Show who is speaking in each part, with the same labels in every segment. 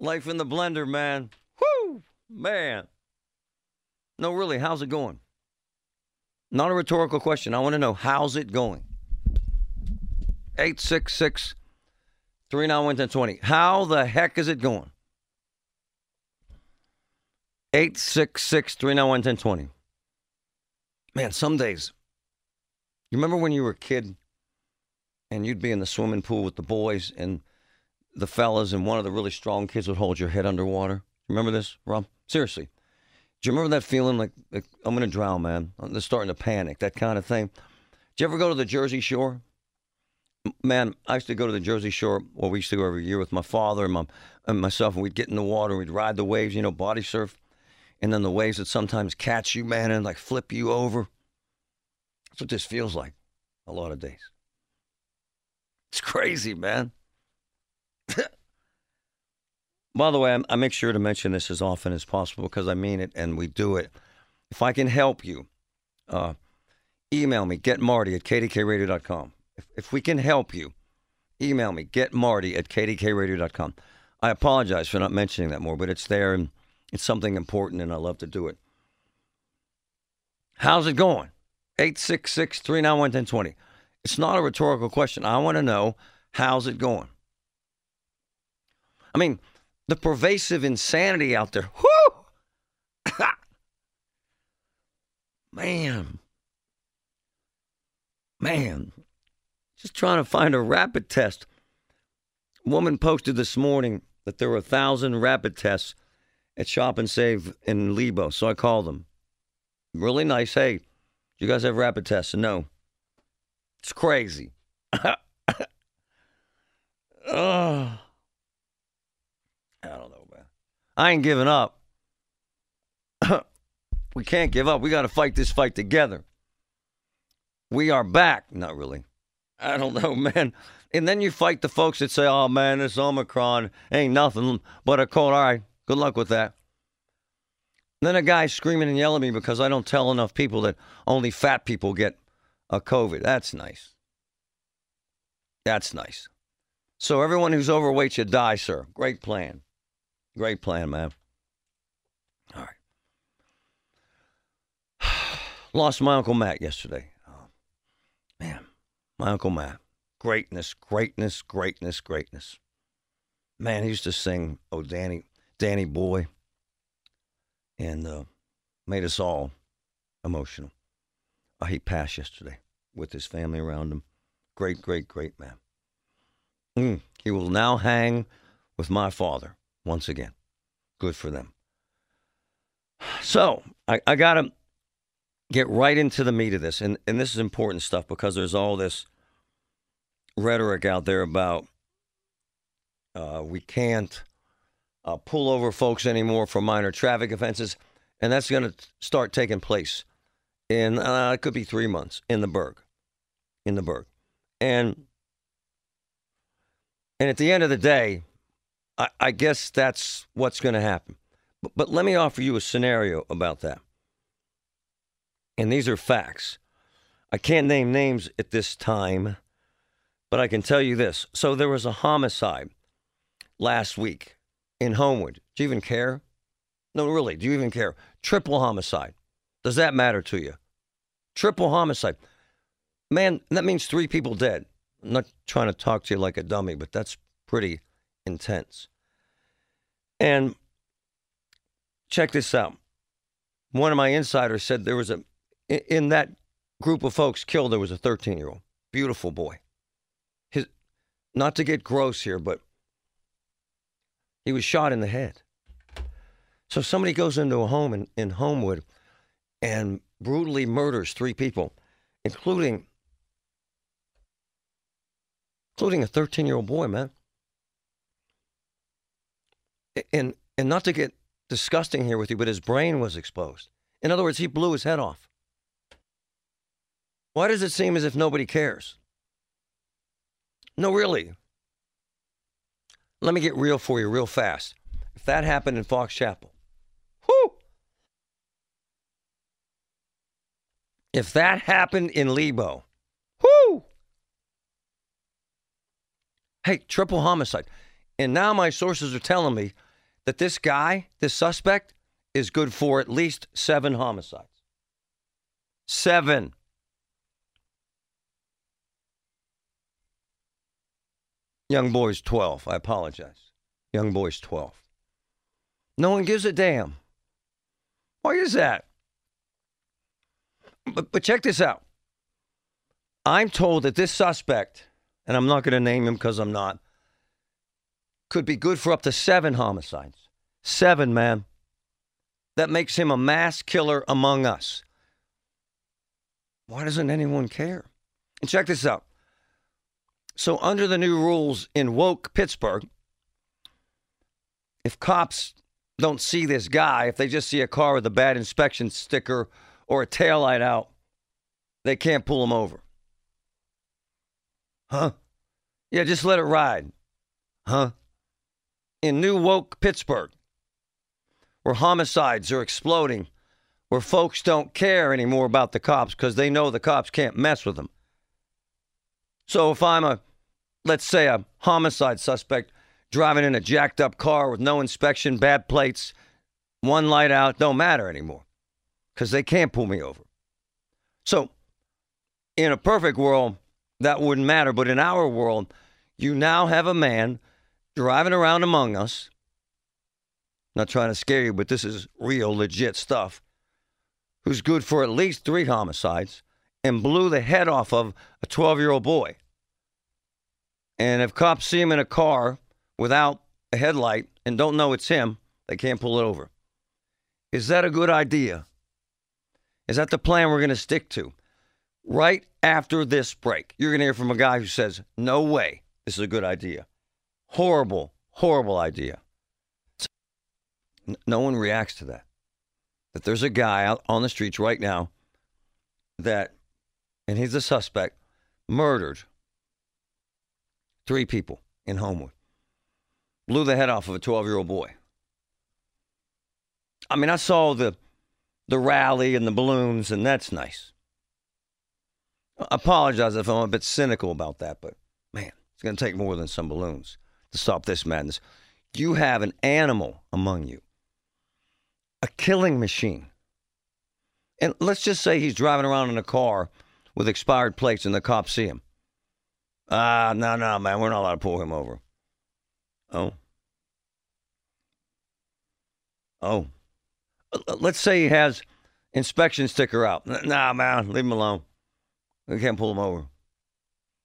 Speaker 1: Life in the blender, man. Whoo, man. No, really, how's it going? Not a rhetorical question. I want to know how's it going? 866 391 1020. How the heck is it going? 866 391 1020. Man, some days, you remember when you were a kid and you'd be in the swimming pool with the boys and the fellas and one of the really strong kids would hold your head underwater? Remember this, Rob? Seriously. Do you remember that feeling like, like I'm going to drown, man? I'm starting to panic, that kind of thing. Did you ever go to the Jersey Shore? Man, I used to go to the Jersey Shore, well, we used to go every year with my father and, my, and myself, and we'd get in the water and we'd ride the waves, you know, body surf. And then the waves would sometimes catch you, man, and like flip you over. That's what this feels like a lot of days. It's crazy, man. By the way, I make sure to mention this as often as possible because I mean it and we do it. If I can help you, uh, email me, getmarty at kdkaradio.com. If, if we can help you, email me, getmarty at kdkaradio.com. I apologize for not mentioning that more, but it's there and it's something important and I love to do it. How's it going? 866 391 1020. It's not a rhetorical question. I want to know how's it going? I mean, the pervasive insanity out there. Whoo! Man. Man. Just trying to find a rapid test. woman posted this morning that there were a thousand rapid tests at Shop and Save in Lebo. So I called them. Really nice. Hey, you guys have rapid tests? No. It's crazy. oh. I don't know, man. I ain't giving up. we can't give up. We got to fight this fight together. We are back. Not really. I don't know, man. And then you fight the folks that say, oh, man, this Omicron ain't nothing but a cold. All right, good luck with that. And then a guy screaming and yelling at me because I don't tell enough people that only fat people get a COVID. That's nice. That's nice. So everyone who's overweight should die, sir. Great plan. Great plan, man. All right. Lost my Uncle Matt yesterday. Oh, man, my Uncle Matt. Greatness, greatness, greatness, greatness. Man, he used to sing, Oh, Danny, Danny Boy, and uh, made us all emotional. Uh, he passed yesterday with his family around him. Great, great, great man. Mm, he will now hang with my father once again. Good for them. So I, I got to get right into the meat of this. And, and this is important stuff because there's all this rhetoric out there about uh, we can't uh, pull over folks anymore for minor traffic offenses. And that's going to start taking place in, uh, it could be three months in the Burgh. In the Burgh. And, and at the end of the day, I, I guess that's what's going to happen. But, but let me offer you a scenario about that. And these are facts. I can't name names at this time, but I can tell you this. So there was a homicide last week in Homewood. Do you even care? No, really, do you even care? Triple homicide. Does that matter to you? Triple homicide. Man, that means three people dead. I'm not trying to talk to you like a dummy, but that's pretty intense. And check this out. One of my insiders said there was a in that group of folks killed. There was a 13 year old, beautiful boy. His, not to get gross here, but he was shot in the head. So somebody goes into a home in, in Homewood and brutally murders three people, including including a 13 year old boy, man. And and not to get disgusting here with you, but his brain was exposed. In other words, he blew his head off. Why does it seem as if nobody cares? No, really. Let me get real for you real fast. If that happened in Fox Chapel, whoo! If that happened in Lebo, whoo! Hey, triple homicide. And now my sources are telling me that this guy, this suspect, is good for at least seven homicides. Seven. Young boy's 12. I apologize. Young boy's 12. No one gives a damn. Why is that? But, but check this out. I'm told that this suspect, and I'm not going to name him because I'm not, could be good for up to seven homicides. Seven, man. That makes him a mass killer among us. Why doesn't anyone care? And check this out. So, under the new rules in woke Pittsburgh, if cops don't see this guy, if they just see a car with a bad inspection sticker or a taillight out, they can't pull him over. Huh? Yeah, just let it ride. Huh? In new woke Pittsburgh, where homicides are exploding, where folks don't care anymore about the cops because they know the cops can't mess with them. So if I'm a, let's say, a homicide suspect driving in a jacked up car with no inspection, bad plates, one light out, don't matter anymore because they can't pull me over. So in a perfect world, that wouldn't matter. But in our world, you now have a man driving around among us. Not trying to scare you, but this is real, legit stuff. Who's good for at least three homicides and blew the head off of a 12 year old boy. And if cops see him in a car without a headlight and don't know it's him, they can't pull it over. Is that a good idea? Is that the plan we're going to stick to? Right after this break, you're going to hear from a guy who says, No way, this is a good idea. Horrible, horrible idea. No one reacts to that. That there's a guy out on the streets right now that, and he's a suspect, murdered three people in Homewood, blew the head off of a 12 year old boy. I mean, I saw the the rally and the balloons, and that's nice. I apologize if I'm a bit cynical about that, but man, it's going to take more than some balloons to stop this madness. You have an animal among you, a killing machine. And let's just say he's driving around in a car with expired plates and the cops see him. Ah, no, no, man, we're not allowed to pull him over. Oh. Oh. Let's say he has inspection sticker out. Nah, man, leave him alone. We can't pull him over.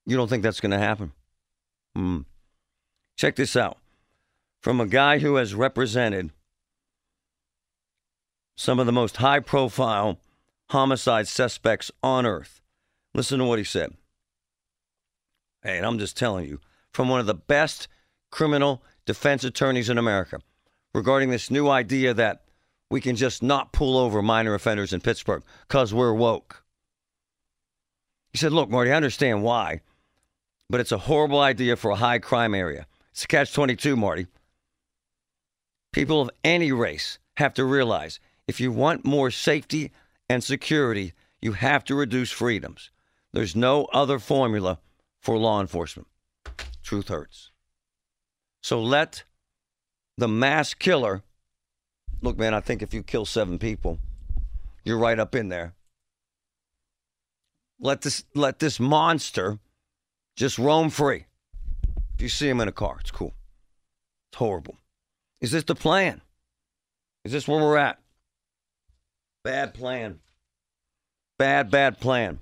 Speaker 1: You don't think that's going to happen? Hmm. Check this out. From a guy who has represented some of the most high profile homicide suspects on earth. Listen to what he said. Hey, and I'm just telling you, from one of the best criminal defense attorneys in America regarding this new idea that we can just not pull over minor offenders in Pittsburgh because we're woke. He said, Look, Marty, I understand why, but it's a horrible idea for a high crime area. It's a catch 22, Marty. People of any race have to realize if you want more safety and security, you have to reduce freedoms. There's no other formula for law enforcement. Truth hurts. So let the mass killer look, man, I think if you kill seven people, you're right up in there. Let this let this monster just roam free. If you see him in a car, it's cool. It's horrible. Is this the plan? Is this where we're at? Bad plan. Bad, bad plan.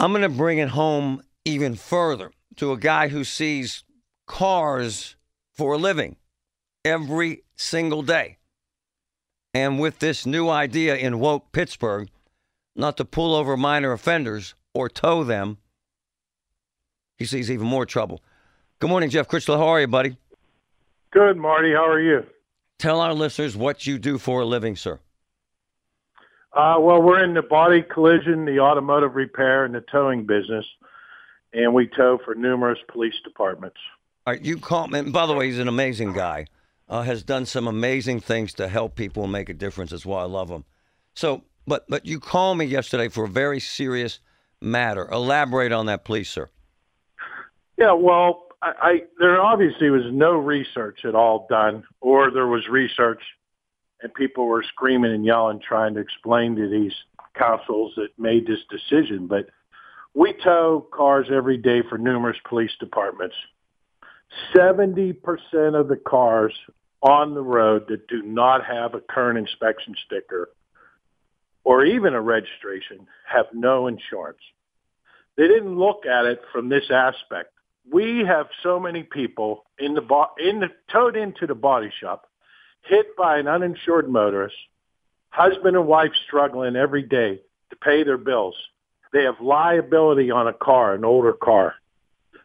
Speaker 1: I'm going to bring it home even further to a guy who sees cars for a living every single day. And with this new idea in woke Pittsburgh, not to pull over minor offenders or tow them, he sees even more trouble. Good morning, Jeff Critchlow. How are you, buddy?
Speaker 2: Good, Marty. How are you?
Speaker 1: Tell our listeners what you do for a living, sir.
Speaker 2: Uh, well, we're in the body collision, the automotive repair, and the towing business, and we tow for numerous police departments.
Speaker 1: All right, you call me. By the way, he's an amazing guy. Uh, has done some amazing things to help people and make a difference. That's why I love him. So, but but you called me yesterday for a very serious matter. Elaborate on that, please, sir.
Speaker 2: Yeah, well, I, I there obviously was no research at all done, or there was research and people were screaming and yelling trying to explain to these councils that made this decision. But we tow cars every day for numerous police departments. 70% of the cars on the road that do not have a current inspection sticker or even a registration have no insurance. They didn't look at it from this aspect. We have so many people in the bo- in the towed into the body shop hit by an uninsured motorist, husband and wife struggling every day to pay their bills. They have liability on a car, an older car.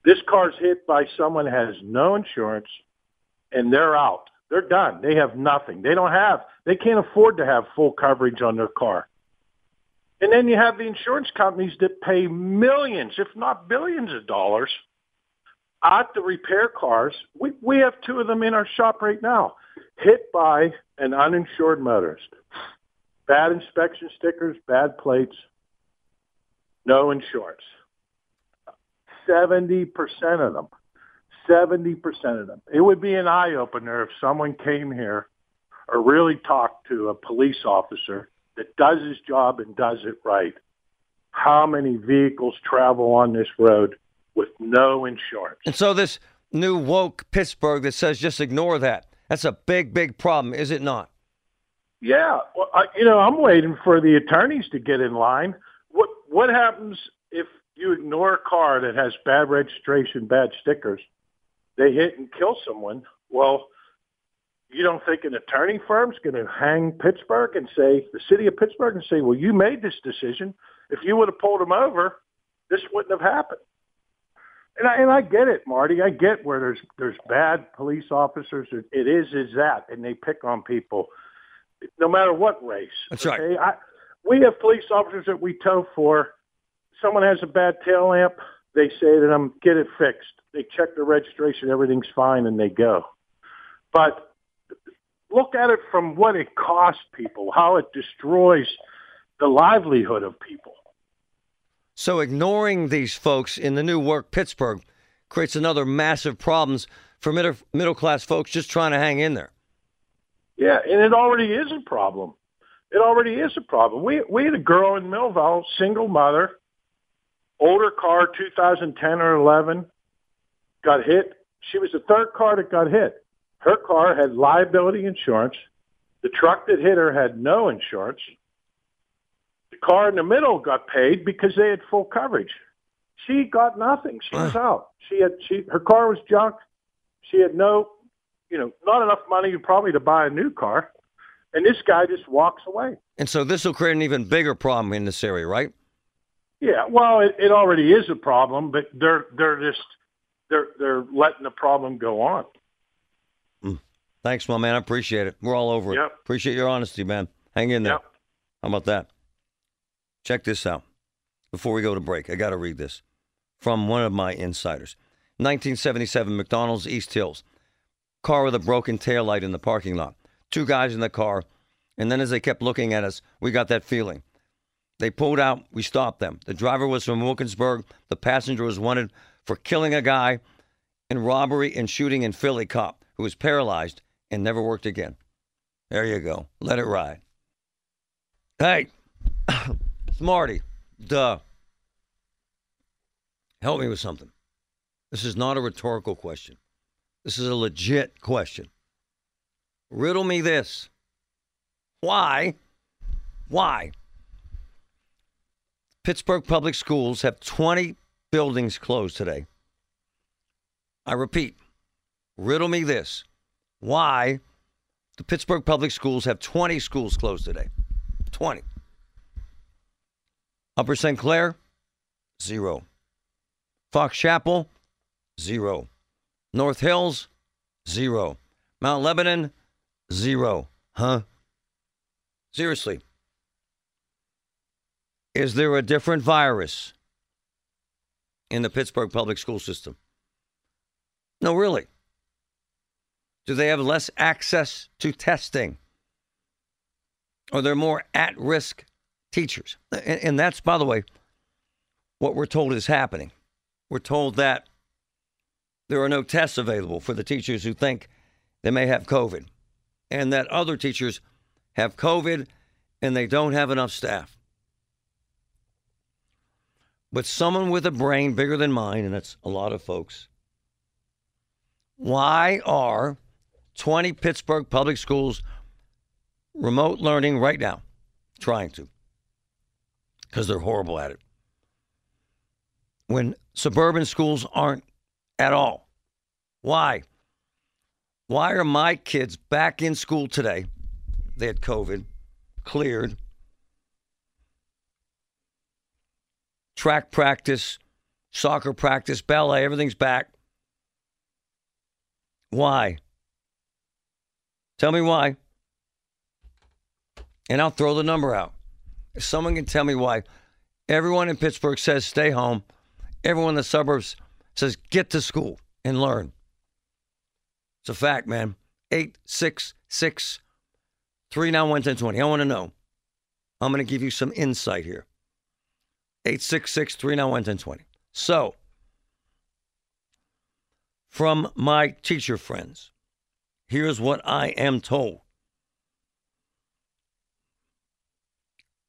Speaker 2: This car's hit by someone has no insurance and they're out. They're done. They have nothing. They don't have, they can't afford to have full coverage on their car. And then you have the insurance companies that pay millions, if not billions of dollars at the repair cars. We, we have two of them in our shop right now hit by an uninsured motorist. Bad inspection stickers, bad plates, no insurance. 70% of them. 70% of them. It would be an eye opener if someone came here or really talked to a police officer that does his job and does it right. How many vehicles travel on this road with no insurance?
Speaker 1: And so this new woke Pittsburgh that says just ignore that. That's a big, big problem, is it not?
Speaker 2: Yeah, well, I, you know, I'm waiting for the attorneys to get in line. What what happens if you ignore a car that has bad registration, bad stickers? They hit and kill someone. Well, you don't think an attorney firm's going to hang Pittsburgh and say the city of Pittsburgh and say, "Well, you made this decision. If you would have pulled him over, this wouldn't have happened." And I, and I get it, Marty. I get where there's there's bad police officers. It is is that, and they pick on people, no matter what race.
Speaker 1: That's
Speaker 2: okay?
Speaker 1: right.
Speaker 2: I, we have police officers that we tow for. Someone has a bad tail lamp. They say to them, "Get it fixed." They check the registration, everything's fine, and they go. But look at it from what it costs people, how it destroys the livelihood of people.
Speaker 1: So ignoring these folks in the new work Pittsburgh creates another massive problems for middle, middle class folks just trying to hang in there.
Speaker 2: Yeah, and it already is a problem. It already is a problem. We we had a girl in Millvale, single mother, older car, 2010 or 11, got hit. She was the third car that got hit. Her car had liability insurance. The truck that hit her had no insurance. The car in the middle got paid because they had full coverage. She got nothing. She was out. She had she her car was junk. She had no, you know, not enough money probably to buy a new car. And this guy just walks away.
Speaker 1: And so this will create an even bigger problem in this area, right?
Speaker 2: Yeah, well, it, it already is a problem, but they're they're just they're they're letting the problem go on. Mm.
Speaker 1: Thanks, my man. I appreciate it. We're all over it.
Speaker 2: Yep.
Speaker 1: Appreciate your honesty, man. Hang in there.
Speaker 2: Yep.
Speaker 1: How about that? Check this out. Before we go to break, I got to read this from one of my insiders. 1977 McDonald's East Hills. Car with a broken taillight in the parking lot. Two guys in the car. And then as they kept looking at us, we got that feeling. They pulled out. We stopped them. The driver was from Wilkinsburg. The passenger was wanted for killing a guy and robbery and shooting in Philly cop who was paralyzed and never worked again. There you go. Let it ride. Hey, Smarty, duh. Help me with something. This is not a rhetorical question. This is a legit question. Riddle me this. Why? Why? Pittsburgh Public Schools have 20 buildings closed today. I repeat, riddle me this. Why the Pittsburgh Public Schools have 20 schools closed today? 20. Upper St. Clair, zero. Fox Chapel, zero. North Hills, zero. Mount Lebanon, zero. Huh? Seriously. Is there a different virus in the Pittsburgh public school system? No, really. Do they have less access to testing? Are there more at risk teachers? And, and, that's, by the way, what we're told is happening. We're told that there are no tests available for the teachers who think they may have COVID, and that other teachers have COVID and they don't have enough staff. But someone with a brain bigger than mine, and that's a lot of folks, why are 20 Pittsburgh public schools remote learning right now? Trying to. Because they're horrible at it. When suburban schools aren't at all. Why? Why are my kids back in school today? They had COVID, cleared. Track practice, soccer practice, ballet, everything's back. Why? Tell me why. And I'll throw the number out. Someone can tell me why everyone in Pittsburgh says stay home, everyone in the suburbs says get to school and learn. It's a fact, man. 866 391 1020. I want to know. I'm going to give you some insight here. 866 391 1020. So, from my teacher friends. Here's what I am told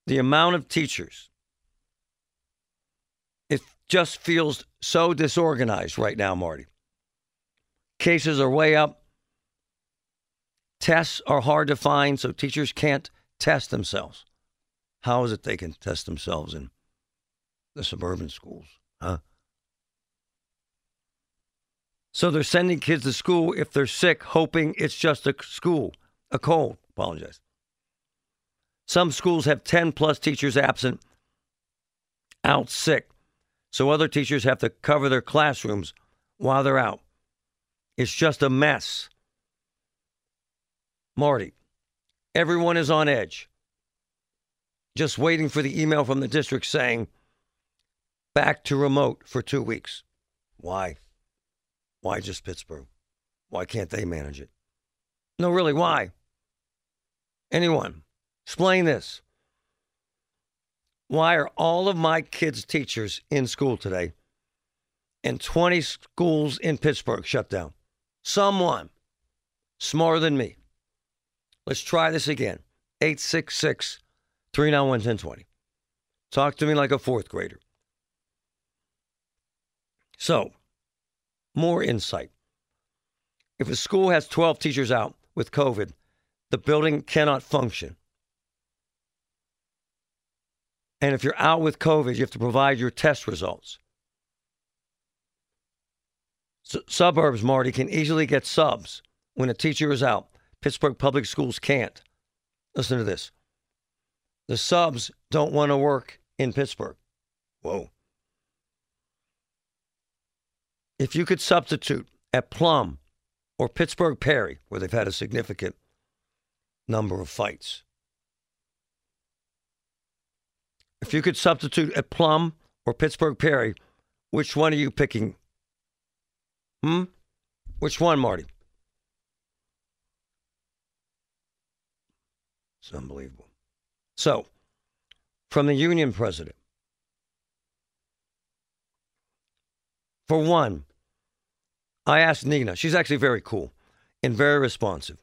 Speaker 1: the amount of teachers, it just feels so disorganized right now, Marty. Cases are way up. Tests are hard to find, so teachers can't test themselves. How is it they can test themselves in the suburban schools? Huh? So they're sending kids to school if they're sick, hoping it's just a school, a cold. Apologize. Some schools have 10 plus teachers absent, out sick. So other teachers have to cover their classrooms while they're out. It's just a mess. Marty, everyone is on edge, just waiting for the email from the district saying, back to remote for two weeks. Why? Why just Pittsburgh? Why can't they manage it? No, really, why? Anyone, explain this. Why are all of my kids' teachers in school today and 20 schools in Pittsburgh shut down? Someone smarter than me. Let's try this again. 866 391 1020. Talk to me like a fourth grader. So, more insight. If a school has 12 teachers out with COVID, the building cannot function. And if you're out with COVID, you have to provide your test results. suburbs, Marty, can easily get subs when a teacher is out. Pittsburgh public schools can't. Listen to this. The subs don't want to work in Pittsburgh. Whoa. If you could substitute at Plum or Pittsburgh Perry, where they've had a significant number of fights, if you could substitute at Plum or Pittsburgh Perry, which one are you picking? Hmm? Which one, Marty? It's unbelievable. So, from the union president, For one, I asked Nina. She's actually very cool and very responsive.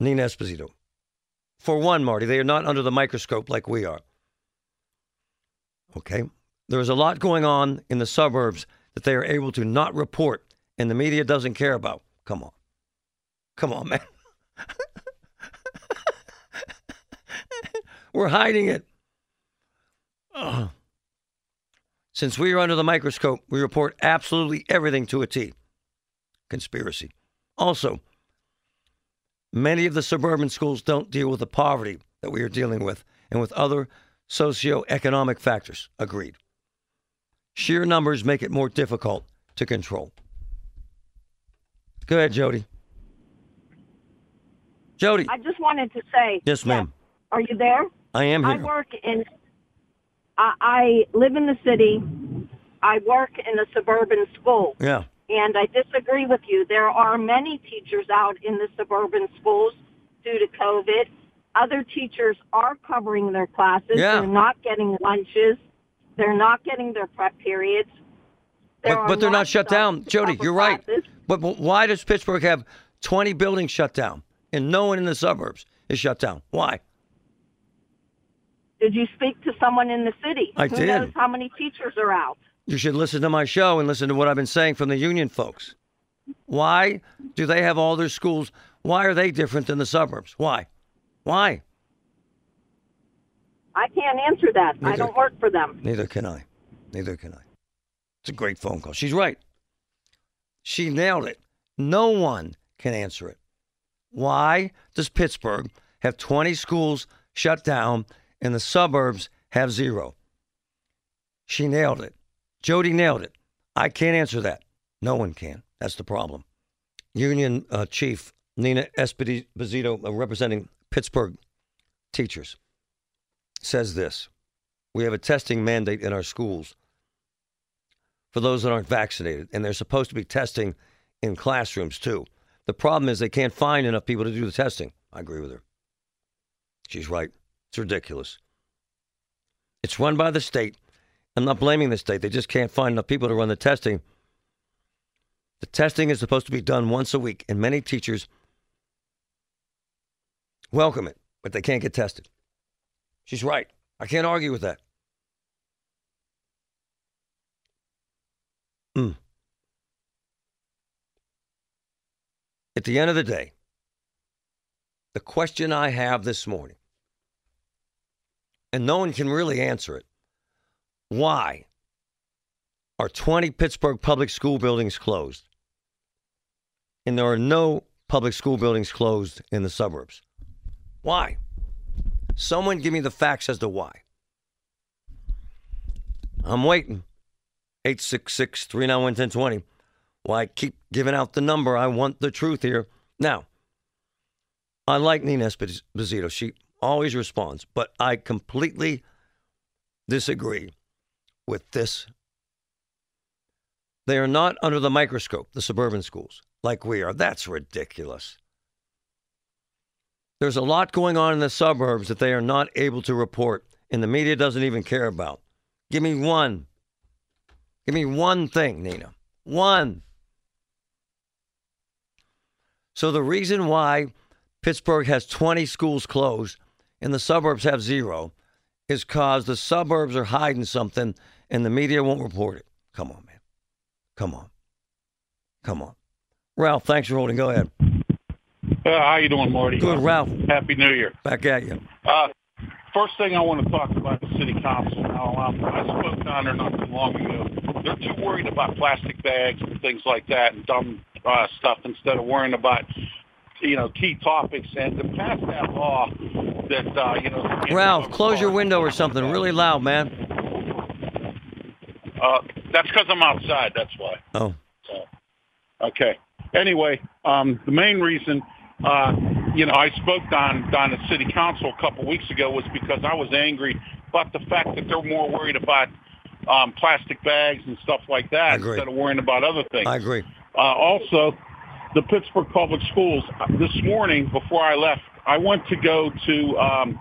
Speaker 1: Nina Esposito. For one, Marty, they are not under the microscope like we are. Okay? There is a lot going on in the suburbs that they are able to not report and the media doesn't care about. Come on. Come on, man. We're hiding it. Ugh. Since we are under the microscope, we report absolutely everything to a T. Conspiracy. Also, many of the suburban schools don't deal with the poverty that we are dealing with and with other socioeconomic factors. Agreed. Sheer numbers make it more difficult to control. Go ahead, Jody. Jody.
Speaker 3: I just wanted to say.
Speaker 1: Yes, ma'am.
Speaker 3: Are you there?
Speaker 1: I am here.
Speaker 3: I work in. I, I live in the city. I work in a suburban school,
Speaker 1: Yeah.
Speaker 3: And I disagree with you. There are many teachers out in the suburban schools due to COVID. Other teachers are covering their classes.
Speaker 1: Yeah.
Speaker 3: They're not getting lunches. They're not getting their prep periods. There
Speaker 1: But, but they're not shut down. Jody, you're right.
Speaker 3: classes.
Speaker 1: But, but why does Pittsburgh have 20 buildings shut down and no one in the suburbs is shut down? Why?
Speaker 3: Did you speak to someone in the city?
Speaker 1: I
Speaker 3: Who
Speaker 1: did.
Speaker 3: knows how many teachers are out?
Speaker 1: You should listen to my show and listen to what I've been saying from the union folks. Why do they have all their schools? Why are they different than the suburbs? Why? Why?
Speaker 3: I can't answer that. I don't work for them.
Speaker 1: Neither can I. Neither can I. It's a great phone call. She's right. She nailed it. No one can answer it. Why does Pittsburgh have 20 schools shut down and the suburbs have zero? She nailed it. Jody nailed it. I can't answer that. No one can. That's the problem. Union uh, Chief Nina Esposito, uh, representing Pittsburgh teachers, says this We have a testing mandate in our schools for those that aren't vaccinated, and they're supposed to be testing in classrooms too. The problem is they can't find enough people to do the testing. I agree with her. She's right. It's ridiculous. It's run by the state. I'm not blaming the state. They just can't find enough people to run the testing. The testing is supposed to be done once a week, and many teachers welcome it, but they can't get tested. She's right. I can't argue with that. Mm. At the end of the day, the question I have this morning, and no one can really answer it why are 20 Pittsburgh public school buildings closed? And there are no public school buildings closed in the suburbs. Why? Someone give me the facts as to why. I'm waiting. 866 391 1020. Why keep giving out the number? I want the truth here. Now, I like Nina Esposito. She always responds, but I completely disagree with this. They are not under the microscope, the suburban schools, like we are. That's ridiculous. There's a lot going on in the suburbs that they are not able to report, and the media doesn't even care about. Give me one. Give me one thing, Nina. One. So the reason why Pittsburgh has 20 schools closed and the suburbs have zero is because the suburbs are hiding something and the media won't report it. Come on, man. Come on. Come on. Ralph, thanks for holding. Go ahead.
Speaker 4: Uh, how you doing, Marty?
Speaker 1: Good, Ralph.
Speaker 4: Happy New Year.
Speaker 1: Back at you.
Speaker 4: Uh, first thing I want to talk about the city council. Now, um, I spoke down there not too long ago. They're too worried about plastic bags and things like that and dumb uh, stuff instead of worrying about you know key topics and to pass that law that uh, you know.
Speaker 1: Ralph, close your window or something really loud, man.
Speaker 4: Uh, that's because I'm outside. That's why.
Speaker 1: Oh,
Speaker 4: Okay. Anyway, um, the main reason, uh, you know, I spoke on on the city council a couple weeks ago was because I was angry about the fact that they're more worried about um, plastic bags and stuff like that instead of worrying about other things.
Speaker 1: I agree.
Speaker 4: Uh, also, the Pittsburgh Public Schools. uh, This morning, before I left, I went to go to, um,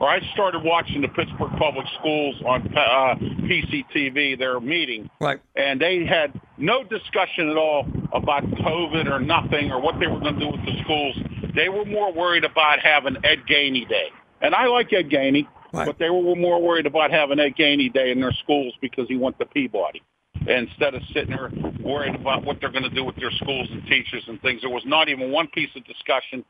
Speaker 4: or I started watching the Pittsburgh Public Schools on uh, PCTV, their meeting,
Speaker 1: Right.
Speaker 4: and they had no discussion at all about COVID or nothing or what they were going to do with the schools. They were more worried about having Ed Gainey Day. And I like Ed Gainey,
Speaker 1: Right.
Speaker 4: but they were more worried about having Ed Gainey Day in their schools because he went to Peabody instead of sitting there worried about what they're going to do with their schools and teachers and things. There was not even one piece of discussion.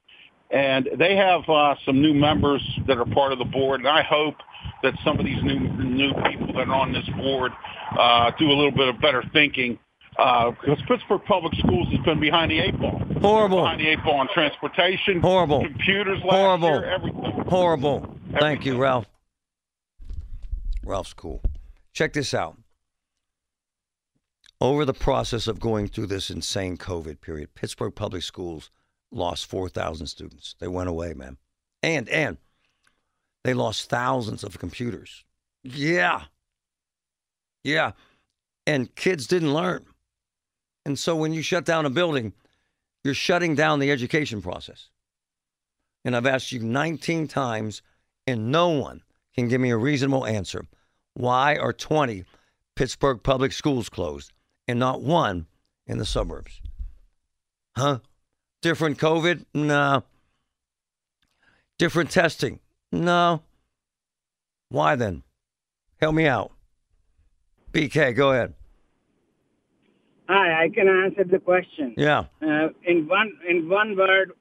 Speaker 4: And they have uh, some new members that are part of the board, and I hope that some of these new new people that are on this board uh, do a little bit of better thinking uh, because Pittsburgh Public Schools has been behind the eight ball.
Speaker 1: Horrible.
Speaker 4: Behind the eight ball on transportation.
Speaker 1: Horrible.
Speaker 4: Computers last
Speaker 1: Horrible.
Speaker 4: year, everything.
Speaker 1: Horrible. Thank you, Ralph. Ralph's cool. Check this out. Over the process of going through this insane COVID period, Pittsburgh Public Schools lost 4,000 students. They went away, man. And, and they lost thousands of computers. Yeah. Yeah. And kids didn't learn. And so when you shut down a building, you're shutting down the education process. And I've asked you 19 times, and no one can give me a reasonable answer. Why are 20 Pittsburgh public schools closed and not one in the suburbs? Huh? Different COVID? No. Different testing? No. Why then? Help me out. BK, go ahead.
Speaker 5: Hi, I can answer the question.
Speaker 1: Yeah.
Speaker 5: Uh, in one in one word,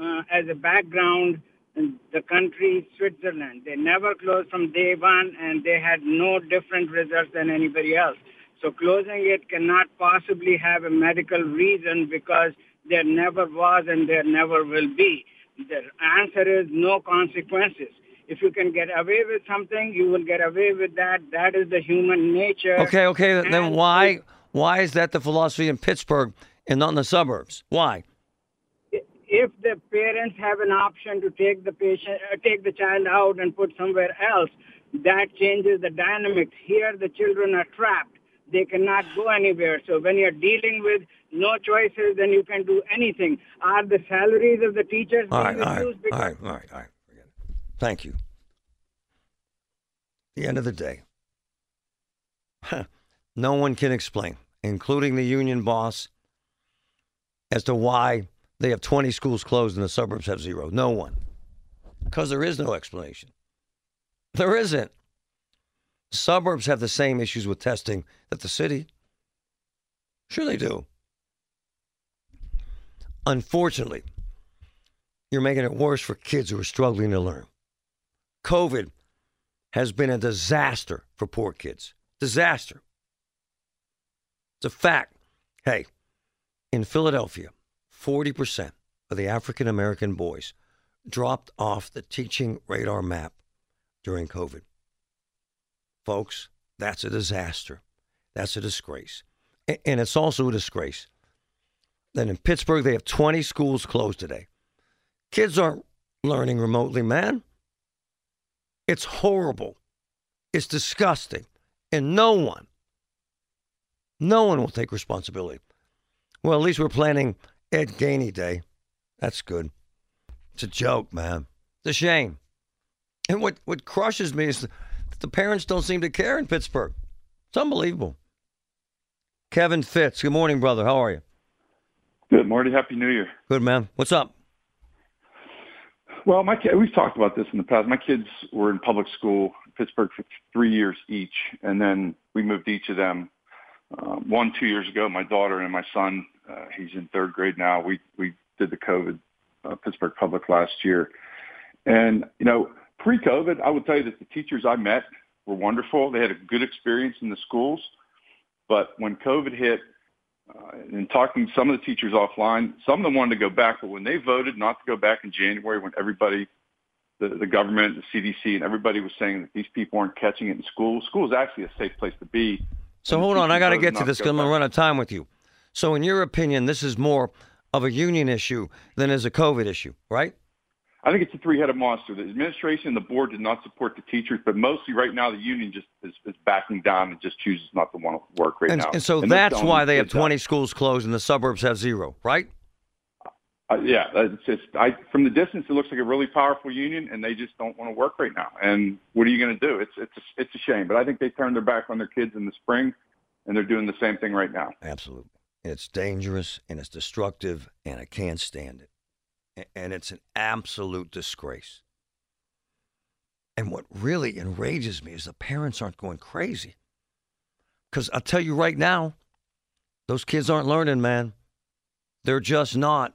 Speaker 5: uh, as a background, the country Switzerland. They never closed from day one, and they had no different results than anybody else. So closing it cannot possibly have a medical reason because there never was and there never will be. The answer is no consequences. If you can get away with something, you will get away with that. That is the human nature.
Speaker 1: Okay, okay. Then why why is that the philosophy in Pittsburgh and not in the suburbs? Why?
Speaker 5: if the parents have an option to take the patient, uh, take the child out and put somewhere else, that changes the dynamics. Here, the children are trapped; they cannot go anywhere. So when you're dealing with no choices, then you can do anything. Are the salaries of the teachers
Speaker 1: All right,
Speaker 5: being
Speaker 1: all right,
Speaker 5: reduced?
Speaker 1: all right, all right, all right. Thank you. the end of the day, no one can explain, including the union boss, as to why they have 20 schools closed and the suburbs have zero. No one. Because there is no explanation. There isn't. Suburbs have the same issues with testing that the city. Sure, they do. Unfortunately, you're making it worse for kids who are struggling to learn. COVID has been a disaster for poor kids. Disaster. It's a fact. Hey, in Philadelphia, 40% of the African American boys dropped off the teaching radar map during COVID. Folks, that's a disaster. That's a disgrace. And it's also a disgrace that in Pittsburgh they have 20 schools closed today. Kids aren't learning remotely, man. It's horrible. It's disgusting. And no one, no one will take responsibility. Well, at least we're planning Ed Gainey Day. That's good. It's a joke, man. It's a shame. And what, what crushes me is that the parents don't seem to care in Pittsburgh. It's unbelievable. Kevin Fitz, good morning, brother. How are you?
Speaker 6: Good morning. Happy New Year.
Speaker 1: Good, man. What's up?
Speaker 6: Well, my kid, we've talked about this in the past. My kids were in public school in Pittsburgh for three years each, and then we moved each of them um, one two years ago. My daughter and my son, uh, he's in third grade now. We we did the COVID uh, Pittsburgh Public last year, and you know, pre-COVID, I would tell you that the teachers I met were wonderful. They had a good experience in the schools, but when COVID hit, uh, and talking to some of the teachers offline, some of them wanted to go back, but when they voted not to go back in January, when everybody, the, the government, the CDC, and everybody was saying that these people aren't catching it in school, school is actually a safe place to be.
Speaker 1: So hold on, I got to get to this
Speaker 6: go
Speaker 1: because I'm going to run out of time with you. So, in your opinion, this is more of a union issue than is a COVID issue, right?
Speaker 6: I think it's a three-headed monster. The administration and the board did not support the teachers, but mostly right now the union just is, is backing down and just chooses not to want to work right
Speaker 1: and,
Speaker 6: now.
Speaker 1: and so
Speaker 6: they're
Speaker 1: that's why they have
Speaker 6: kids that.
Speaker 1: 20 schools closed and the suburbs have zero, right?
Speaker 6: Uh, yeah, it's just I from the distance it looks like a really powerful union, and they just don't want to work right now. And what are you going to do? It's it's a, it's a shame, but I think they turned their back on their kids in the spring, and they're doing the same thing right now.
Speaker 1: Absolutely. It's dangerous and it's destructive, and I can't stand it. And it's an absolute disgrace. And what really enrages me is the parents aren't going crazy. Because I'll tell you right now, Those kids aren't learning, man. They're just not.